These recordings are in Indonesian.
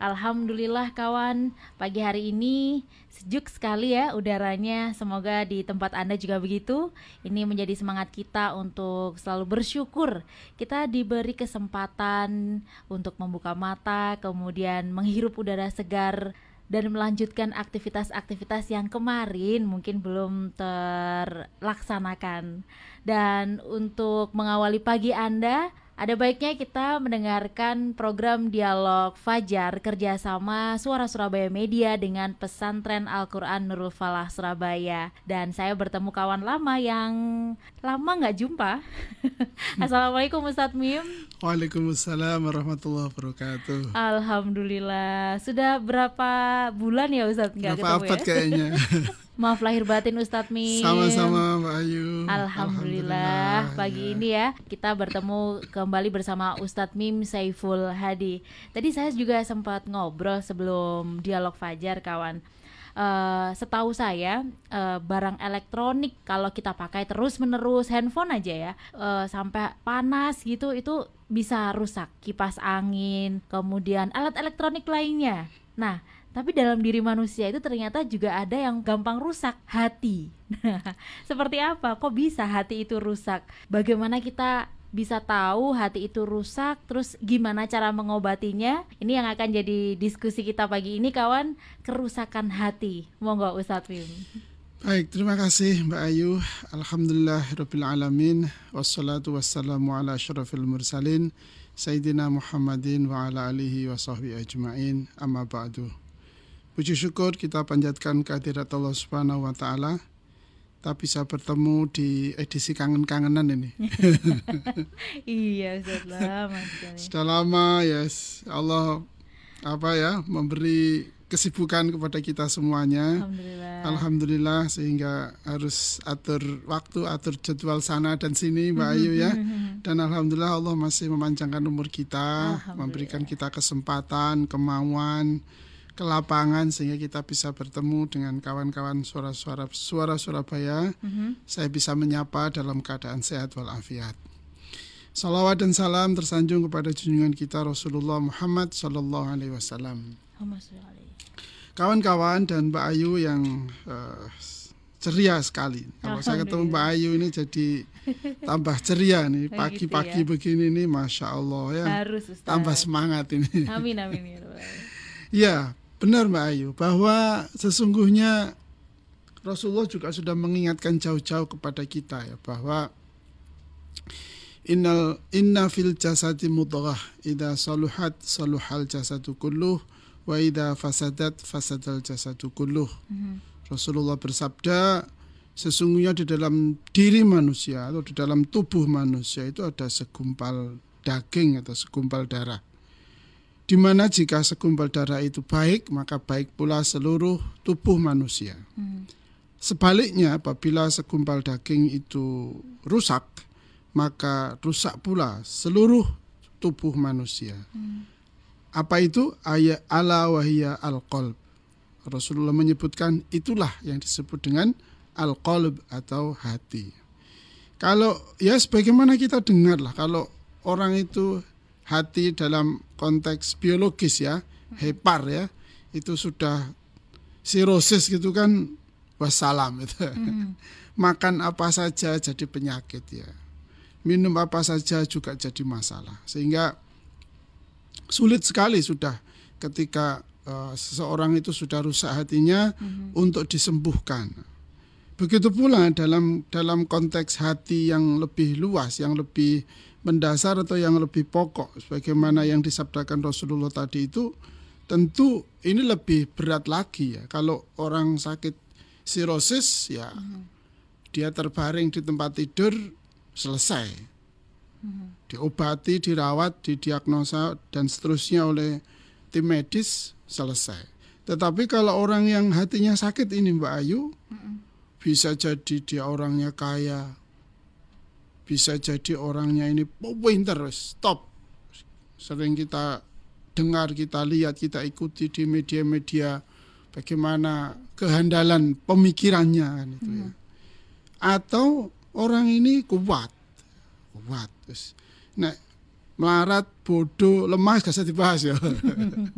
Alhamdulillah kawan, pagi hari ini sejuk sekali ya udaranya. Semoga di tempat Anda juga begitu. Ini menjadi semangat kita untuk selalu bersyukur. Kita diberi kesempatan untuk membuka mata, kemudian menghirup udara segar dan melanjutkan aktivitas-aktivitas yang kemarin mungkin belum terlaksanakan. Dan untuk mengawali pagi Anda, ada baiknya kita mendengarkan program dialog Fajar kerjasama Suara Surabaya Media dengan pesantren Al-Quran Nurul Falah Surabaya. Dan saya bertemu kawan lama yang lama nggak jumpa. Assalamualaikum Ustadz Mim. Waalaikumsalam warahmatullahi wabarakatuh. Alhamdulillah. Sudah berapa bulan ya Ustadz nggak ketemu ya? kayaknya. Maaf lahir batin Ustadz Mim. Sama-sama Mbak Ayu. Alhamdulillah, Alhamdulillah pagi ya. ini ya kita bertemu kembali bersama Ustadz Mim Saiful Hadi. Tadi saya juga sempat ngobrol sebelum dialog Fajar kawan. Uh, setahu saya uh, barang elektronik kalau kita pakai terus menerus handphone aja ya uh, sampai panas gitu itu bisa rusak kipas angin kemudian alat elektronik lainnya. Nah tapi dalam diri manusia itu ternyata juga ada yang gampang rusak, hati. seperti apa? Kok bisa hati itu rusak? Bagaimana kita bisa tahu hati itu rusak, terus gimana cara mengobatinya? Ini yang akan jadi diskusi kita pagi ini kawan, kerusakan hati. Monggo Ustadz Wim. Baik, terima kasih Mbak Ayu. Alhamdulillah Rabbil Alamin. Wassalatu wassalamu ala syarafil mursalin. Sayyidina Muhammadin wa ala alihi wa sahbihi ajma'in. Amma ba'du. Puji syukur kita panjatkan kehadirat Allah Subhanahu wa taala. Tapi saya bertemu di edisi kangen-kangenan ini. iya, sudah lama Sudah lama, yes. Allah apa ya, memberi kesibukan kepada kita semuanya. Alhamdulillah. Alhamdulillah sehingga harus atur waktu, atur jadwal sana dan sini Mbak Ayu ya. Dan alhamdulillah Allah masih memanjangkan umur kita, memberikan kita kesempatan, kemauan, ke lapangan sehingga kita bisa bertemu dengan kawan-kawan suara-suara suara Surabaya. Mm-hmm. Saya bisa menyapa dalam keadaan sehat walafiat. Salawat dan salam tersanjung kepada junjungan kita Rasulullah Muhammad Sallallahu Alaihi Wasallam. Kawan-kawan dan Mbak Ayu yang uh, ceria sekali. Kalau saya ketemu Mbak Ayu ini jadi tambah ceria nih pagi-pagi gitu ya. begini nih, masya Allah ya. Harus Ustaz. Tambah semangat ini. Amin amin ya. Benar Mbak Ayu, bahwa sesungguhnya Rasulullah juga sudah mengingatkan jauh-jauh kepada kita ya bahwa innal inna fil jasadi mudghah idza saluhat saluhal jasadu kulluh wa idza fasadat fasadal jasadu kulluh. Mm-hmm. Rasulullah bersabda sesungguhnya di dalam diri manusia atau di dalam tubuh manusia itu ada segumpal daging atau segumpal darah di mana jika segumpal darah itu baik, maka baik pula seluruh tubuh manusia. Hmm. Sebaliknya, apabila segumpal daging itu rusak, maka rusak pula seluruh tubuh manusia. Hmm. Apa itu? Ayat ala wahiyya al-qalb. Rasulullah menyebutkan itulah yang disebut dengan al-qalb atau hati. Kalau ya sebagaimana kita dengar lah kalau orang itu hati dalam konteks biologis ya, hepar ya, itu sudah sirosis gitu kan wassalam itu. Hmm. Makan apa saja jadi penyakit ya. Minum apa saja juga jadi masalah. Sehingga sulit sekali sudah ketika uh, seseorang itu sudah rusak hatinya hmm. untuk disembuhkan. Begitu pula dalam dalam konteks hati yang lebih luas, yang lebih mendasar atau yang lebih pokok sebagaimana yang disabdakan Rasulullah tadi itu tentu ini lebih berat lagi ya kalau orang sakit sirosis ya mm-hmm. dia terbaring di tempat tidur selesai mm-hmm. diobati dirawat didiagnosa dan seterusnya oleh tim medis selesai tetapi kalau orang yang hatinya sakit ini Mbak Ayu mm-hmm. bisa jadi dia orangnya kaya bisa jadi orangnya ini pinter stop sering kita dengar, kita lihat, kita ikuti di media-media bagaimana kehandalan pemikirannya kan itu ya. Atau orang ini kuat. Kuat. Terus nek melarat, bodoh, lemah gak usah dibahas ya.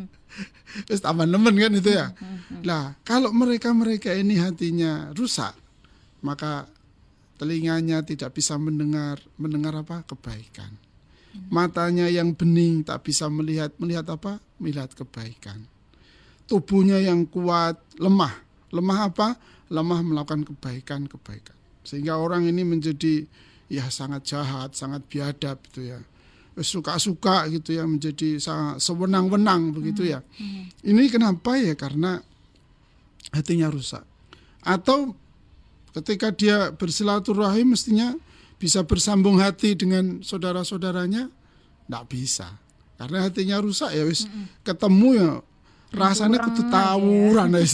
Terus tambah nemen kan itu ya. Nah, kalau mereka-mereka ini hatinya rusak, maka telinganya tidak bisa mendengar mendengar apa? Kebaikan. Matanya yang bening tak bisa melihat melihat apa? Melihat kebaikan. Tubuhnya yang kuat lemah. Lemah apa? Lemah melakukan kebaikan kebaikan. Sehingga orang ini menjadi ya sangat jahat sangat biadab gitu ya. Suka-suka gitu ya menjadi sangat sewenang-wenang begitu ya. Ini kenapa ya? Karena hatinya rusak. Atau ketika dia bersilaturahim mestinya bisa bersambung hati dengan saudara-saudaranya? Tidak bisa. Karena hatinya rusak ya wis ketemu ya rasanya kudu tawuran ya.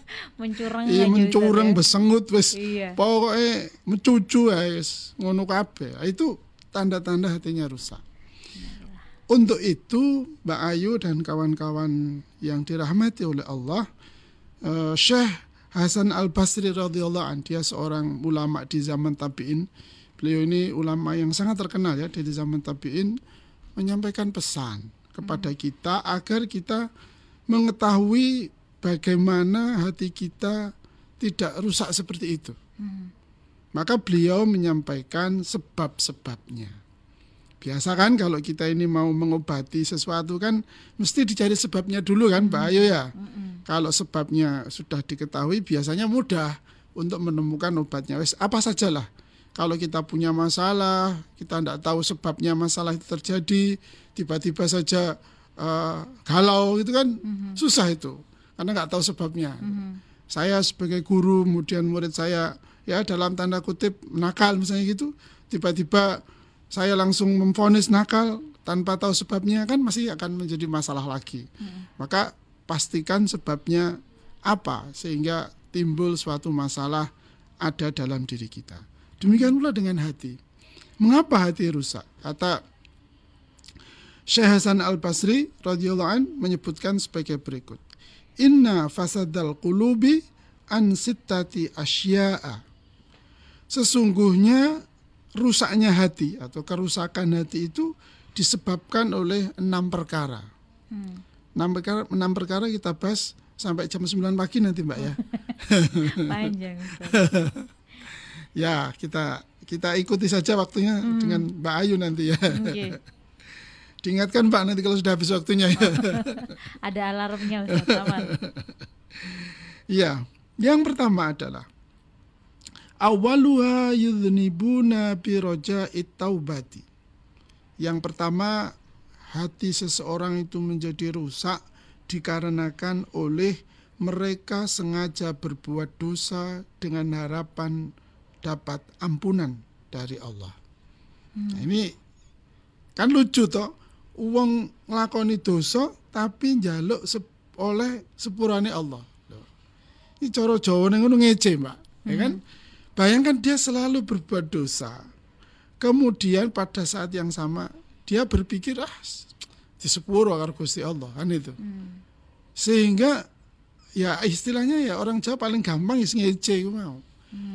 mencurang iya aja mencurang ya. besengut wis. Iya. pokoknya mencucu ya wis. Ngono kabeh. Itu tanda-tanda hatinya rusak. Untuk itu Mbak Ayu dan kawan-kawan yang dirahmati oleh Allah eh, Syekh Hasan Al Basri radhiyallahu an dia seorang ulama di zaman tabiin beliau ini ulama yang sangat terkenal ya di zaman tabiin menyampaikan pesan kepada kita agar kita mengetahui bagaimana hati kita tidak rusak seperti itu. Maka beliau menyampaikan sebab-sebabnya. Biasa kan kalau kita ini mau mengobati sesuatu kan mesti dicari sebabnya dulu kan Mbak Ayu ya. Kalau sebabnya sudah diketahui biasanya mudah untuk menemukan obatnya. Wes apa sajalah. Kalau kita punya masalah, kita tidak tahu sebabnya masalah itu terjadi, tiba-tiba saja eh, galau gitu kan susah itu karena nggak tahu sebabnya. Saya sebagai guru, kemudian murid saya ya dalam tanda kutip nakal misalnya gitu, tiba-tiba saya langsung memfonis nakal tanpa tahu sebabnya kan masih akan menjadi masalah lagi. Maka pastikan sebabnya apa sehingga timbul suatu masalah ada dalam diri kita. Demikian pula dengan hati. Mengapa hati rusak? Kata Syekh Hasan Al Basri radhiyallahu an menyebutkan sebagai berikut. Inna fasadal qulubi an sittati asya'a. Sesungguhnya rusaknya hati atau kerusakan hati itu disebabkan oleh enam perkara. Hmm. Enam perkara, enam perkara kita bahas sampai jam 9 pagi nanti Mbak ya. Panjang. Ya, kita kita ikuti saja waktunya dengan Mbak Ayu nanti ya. Oke. Diingatkan Pak nanti kalau sudah habis waktunya ya. Ada alarmnya Ustaz. Aman. Ya, yang pertama adalah awaluha yudhnibuna biroja taubati. Yang pertama, hati seseorang itu menjadi rusak dikarenakan oleh mereka sengaja berbuat dosa dengan harapan dapat ampunan dari Allah. Nah, ini kan lucu toh, uang nglakoni dosa tapi njaluk sep- oleh sepurane Allah. Ini coro Jawa ngono ngece, Mbak. Ya kan? Bayangkan dia selalu berbuat dosa. Kemudian pada saat yang sama dia berpikir ah di sepuro karo Gusti Allah kan itu. Sehingga ya istilahnya ya orang Jawa paling gampang is ngece mau.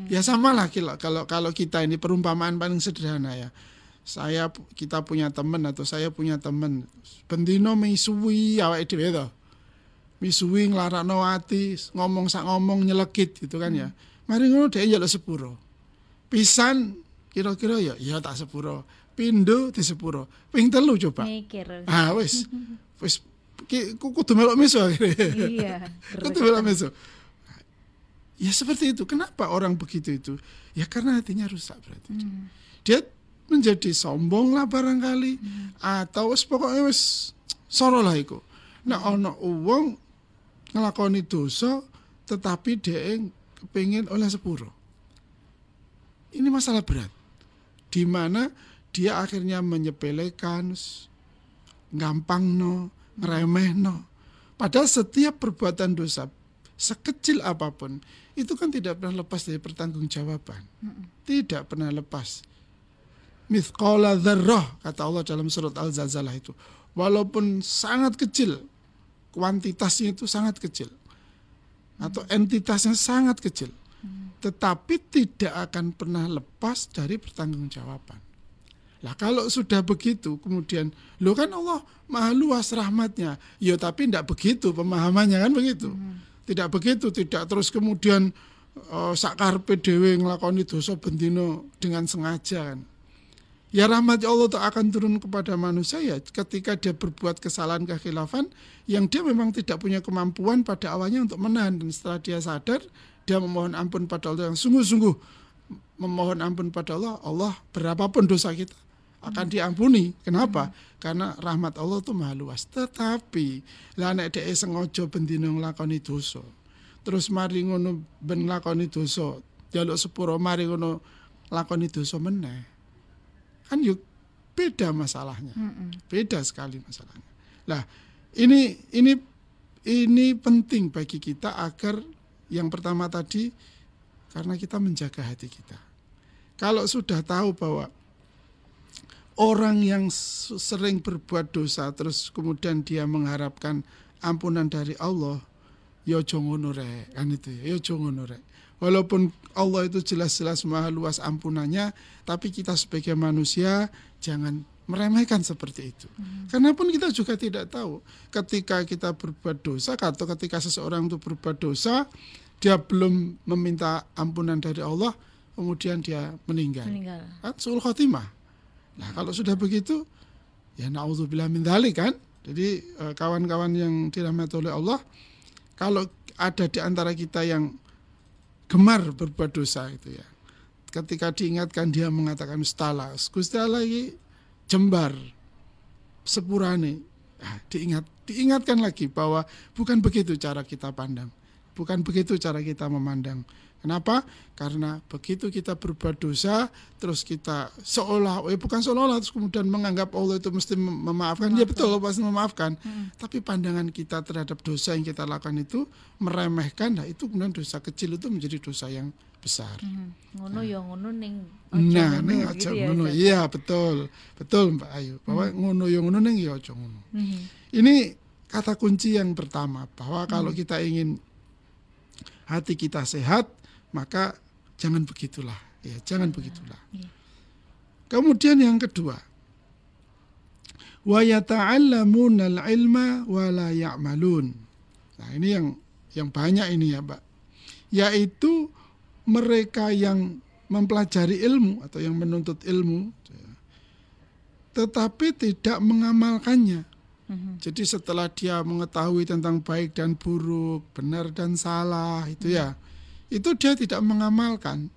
Ya sama lah kalau kalau kita ini perumpamaan paling sederhana ya. Saya kita punya teman atau saya punya teman bendino misuwi awake dhewe to. Misuwi nglarakno ati, ngomong sak ngomong nyelekit gitu kan ya. Mari ngono dhek njaluk sepuro. Pisan kira-kira ya ya tak sepuro. Pindo di sepuro. Ping telu coba. Mikir. Ah wis. Wis kudu melok akhirnya. Iya. Kudu melok miso. Ya seperti itu. Kenapa orang begitu itu? Ya karena hatinya rusak berarti. Dia menjadi sombong lah barangkali atau wis pokoknya wis soro lah iku. Nah ono uang ngelakoni dosa tetapi dia kepingin oleh sepuro. Ini masalah berat. Di mana dia akhirnya menyepelekan, gampang no, remeh no. Padahal setiap perbuatan dosa sekecil apa pun itu kan tidak pernah lepas dari pertanggungjawaban. Tidak pernah lepas. Mithqala dzarrah kata Allah dalam surat Al-Zalzalah itu. walaupun sangat kecil, kuantitasnya itu sangat kecil, atau entitasnya sangat kecil, tetapi tidak akan pernah lepas dari pertanggungjawaban. Lah kalau sudah begitu, kemudian lo kan Allah maha luas rahmatnya, ya tapi tidak begitu pemahamannya kan begitu, tidak begitu, tidak terus kemudian uh, sakar PDW ngelakoni dosa bendino dengan sengaja kan. Ya rahmat Allah tak akan turun kepada manusia ya ketika dia berbuat kesalahan kekhilafan yang dia memang tidak punya kemampuan pada awalnya untuk menahan dan setelah dia sadar dia memohon ampun pada Allah yang sungguh-sungguh memohon ampun pada Allah Allah berapapun dosa kita akan diampuni. Kenapa? Karena rahmat Allah itu maha luas. Tetapi lah nek dhek sengaja bendino nglakoni dosa. Terus mari ngono ben lakoni dosa, jaluk sepuro mari ngono lakoni dosa meneh kan yuk beda masalahnya. Beda sekali masalahnya. Lah ini ini ini penting bagi kita agar yang pertama tadi karena kita menjaga hati kita. Kalau sudah tahu bahwa orang yang sering berbuat dosa terus kemudian dia mengharapkan ampunan dari Allah yo ya jongono kan itu ya yo ya jongono Walaupun Allah itu jelas-jelas maha luas ampunannya, tapi kita sebagai manusia jangan meremehkan seperti itu. Hmm. Karena pun kita juga tidak tahu ketika kita berbuat dosa atau ketika seseorang itu berbuat dosa, dia belum meminta ampunan dari Allah, kemudian dia meninggal. Meninggal. Kan sul khotimah. Nah, kalau sudah begitu, ya naudzubillah min dzalik kan. Jadi eh, kawan-kawan yang dirahmati oleh Allah, kalau ada di antara kita yang gemar berbuat dosa itu ya. Ketika diingatkan dia mengatakan stala, Gusti Allah ini jembar sepurane. Nah, diingat diingatkan lagi bahwa bukan begitu cara kita pandang. Bukan begitu cara kita memandang. Kenapa? Karena begitu kita berbuat dosa, terus kita seolah, eh bukan seolah-olah, terus kemudian menganggap Allah itu mesti memaafkan. Maafkan. Ya betul, Allah pasti memaafkan. Hmm. Tapi pandangan kita terhadap dosa yang kita lakukan itu meremehkan, nah itu kemudian dosa kecil itu menjadi dosa yang besar. Hmm. Ngono nah. ya ngono ning Nah, ning aja gitu ya, ngono. Iya, betul. Betul Mbak Ayu. Bahwa hmm. ngono ya ngono ning ya aja ngono. Hmm. Ini kata kunci yang pertama bahwa kalau hmm. kita ingin hati kita sehat, maka jangan begitulah ya jangan begitulah. iya. kemudian yang kedua wa yata'allamuna al-ilma wa la ya'malun. Nah ini yang yang banyak ini ya Mbak. Yaitu mereka yang mempelajari ilmu atau yang menuntut ilmu tetapi tidak mengamalkannya. Mhm. jadi setelah dia mengetahui tentang baik dan buruk, benar dan salah, itu ya itu dia tidak mengamalkan.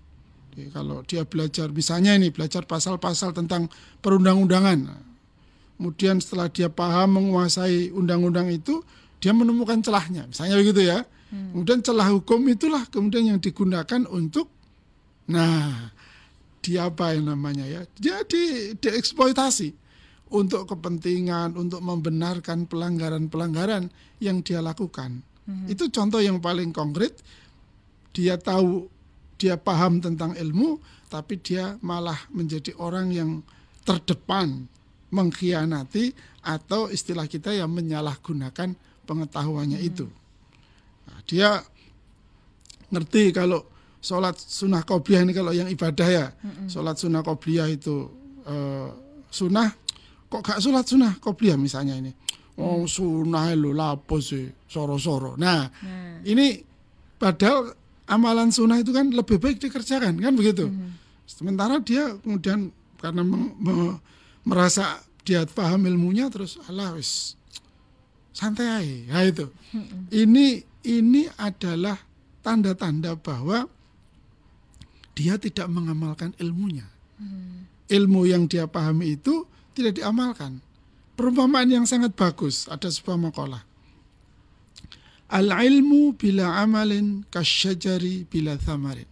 Jadi, kalau dia belajar, misalnya ini belajar pasal-pasal tentang perundang-undangan, kemudian setelah dia paham menguasai undang-undang itu, dia menemukan celahnya, misalnya begitu ya. Hmm. Kemudian celah hukum itulah kemudian yang digunakan untuk, nah, dia apa yang namanya ya? Dia di, dieksploitasi untuk kepentingan, untuk membenarkan pelanggaran-pelanggaran yang dia lakukan. Hmm. Itu contoh yang paling konkret dia tahu dia paham tentang ilmu tapi dia malah menjadi orang yang terdepan mengkhianati atau istilah kita yang menyalahgunakan pengetahuannya hmm. itu. Nah, dia ngerti kalau sholat sunnah qobliyah ini kalau yang ibadah ya, hmm. sholat sunnah qobliyah itu uh, sunnah, kok gak sholat sunnah qobliyah misalnya ini. Oh sunnah lu lapo sih soro-soro. Nah, hmm. ini padahal amalan sunnah itu kan lebih baik dikerjakan kan begitu. Hmm. Sementara dia kemudian karena me, merasa dia paham ilmunya terus Allah wis santai aja. Nah itu. Hmm. Ini ini adalah tanda-tanda bahwa dia tidak mengamalkan ilmunya. Hmm. Ilmu yang dia pahami itu tidak diamalkan. Perumpamaan yang sangat bagus ada sebuah makalah Al-ilmu bila amalin kasyajari bila thamarin.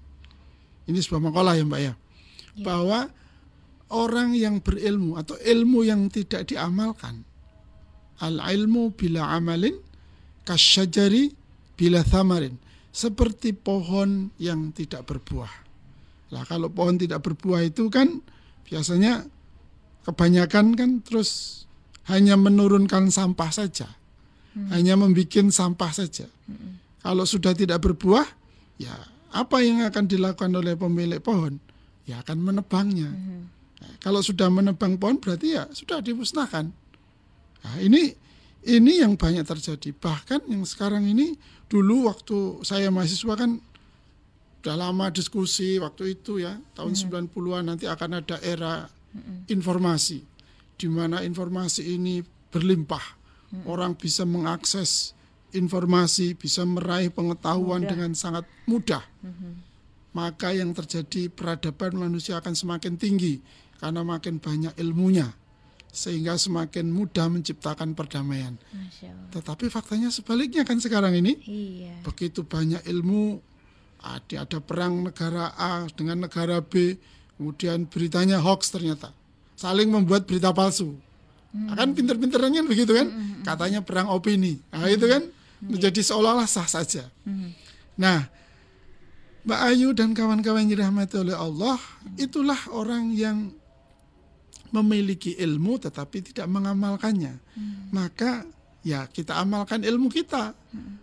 Ini sebuah makalah ya Mbak ya. ya. Bahwa orang yang berilmu atau ilmu yang tidak diamalkan. Al-ilmu bila amalin kasyajari bila thamarin. Seperti pohon yang tidak berbuah. Lah kalau pohon tidak berbuah itu kan biasanya kebanyakan kan terus hanya menurunkan sampah saja, hanya membuat sampah saja. Kalau sudah tidak berbuah, ya apa yang akan dilakukan oleh pemilik pohon? Ya akan menebangnya. Nah, kalau sudah menebang pohon berarti ya sudah dimusnahkan. Nah, ini ini yang banyak terjadi. Bahkan yang sekarang ini dulu waktu saya mahasiswa kan udah lama diskusi waktu itu ya tahun 90-an nanti akan ada era informasi di mana informasi ini berlimpah. Orang bisa mengakses informasi, bisa meraih pengetahuan Mudah. dengan sangat mudah. Maka yang terjadi peradaban manusia akan semakin tinggi karena makin banyak ilmunya. Sehingga semakin mudah menciptakan perdamaian. Tetapi faktanya sebaliknya kan sekarang ini Iya. begitu banyak ilmu ada ada perang negara A dengan negara B kemudian beritanya hoax ternyata saling membuat berita palsu Nah, kan pinter-pinterannya begitu kan? Katanya perang opini. Nah itu kan menjadi seolah-olah sah saja. Nah Mbak Ayu dan kawan-kawan yang dirahmati oleh Allah itulah orang yang memiliki ilmu tetapi tidak mengamalkannya. Maka ya kita amalkan ilmu kita.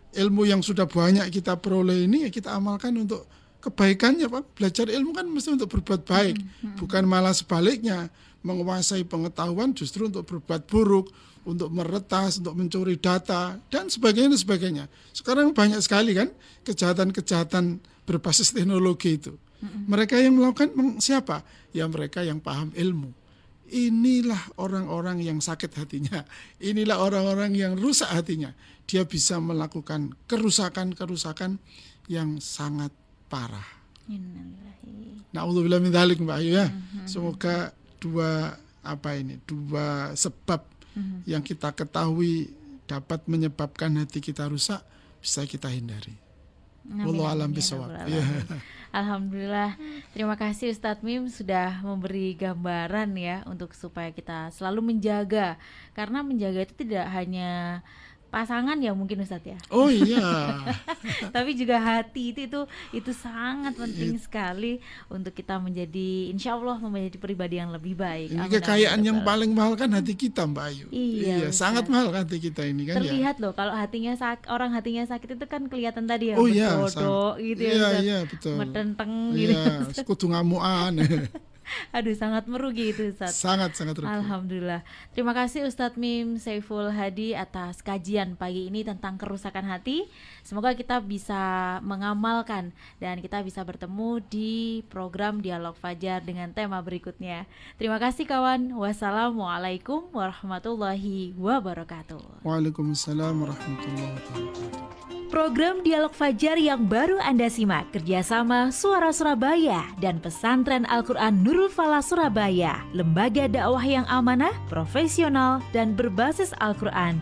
Ilmu yang sudah banyak kita peroleh ini ya kita amalkan untuk kebaikannya Pak. Belajar ilmu kan mesti untuk berbuat baik, bukan malah sebaliknya menguasai pengetahuan justru untuk berbuat buruk, untuk meretas, untuk mencuri data dan sebagainya dan sebagainya. Sekarang banyak sekali kan kejahatan-kejahatan berbasis teknologi itu. Mereka yang melakukan siapa? Ya mereka yang paham ilmu. Inilah orang-orang yang sakit hatinya. Inilah orang-orang yang rusak hatinya. Dia bisa melakukan kerusakan-kerusakan yang sangat parah. Innalillahi. Nauzubillah min dzalik Mbak Ayu ya. Semoga dua apa ini? Dua sebab yang kita ketahui dapat menyebabkan hati kita rusak bisa kita hindari. Wallahu alam ya bisawab. Ya. Alhamdulillah. Terima kasih Ustadz Mim sudah memberi gambaran ya untuk supaya kita selalu menjaga. Karena menjaga itu tidak hanya pasangan ya mungkin Ustadz ya. Oh iya. Tapi juga hati itu itu itu sangat penting sekali untuk kita menjadi insya Allah menjadi pribadi yang lebih baik. Ini kekayaan ya yang paling mahal kan hati kita Mbak Ayu. Iya, Ustaz. sangat mahal hati kita ini kan ya. terlihat loh kalau hatinya sak orang hatinya sakit itu kan kelihatan tadi ya Oh iya, sang- gitu ya iya, iya, betul. Metenteng gitu Iya, kudu ngamuan. aduh sangat merugi itu Ustaz sangat sangat rugi. Alhamdulillah. Terima kasih Ustadz Mim Saiful Hadi atas kajian pagi ini tentang kerusakan hati. Semoga kita bisa mengamalkan dan kita bisa bertemu di program Dialog Fajar dengan tema berikutnya. Terima kasih kawan. Wassalamualaikum warahmatullahi wabarakatuh. Waalaikumsalam warahmatullahi wabarakatuh. Program Dialog Fajar yang baru Anda simak kerjasama Suara Surabaya dan Pesantren Al-Quran Nurul Falah Surabaya, lembaga dakwah yang amanah, profesional, dan berbasis Al-Quran.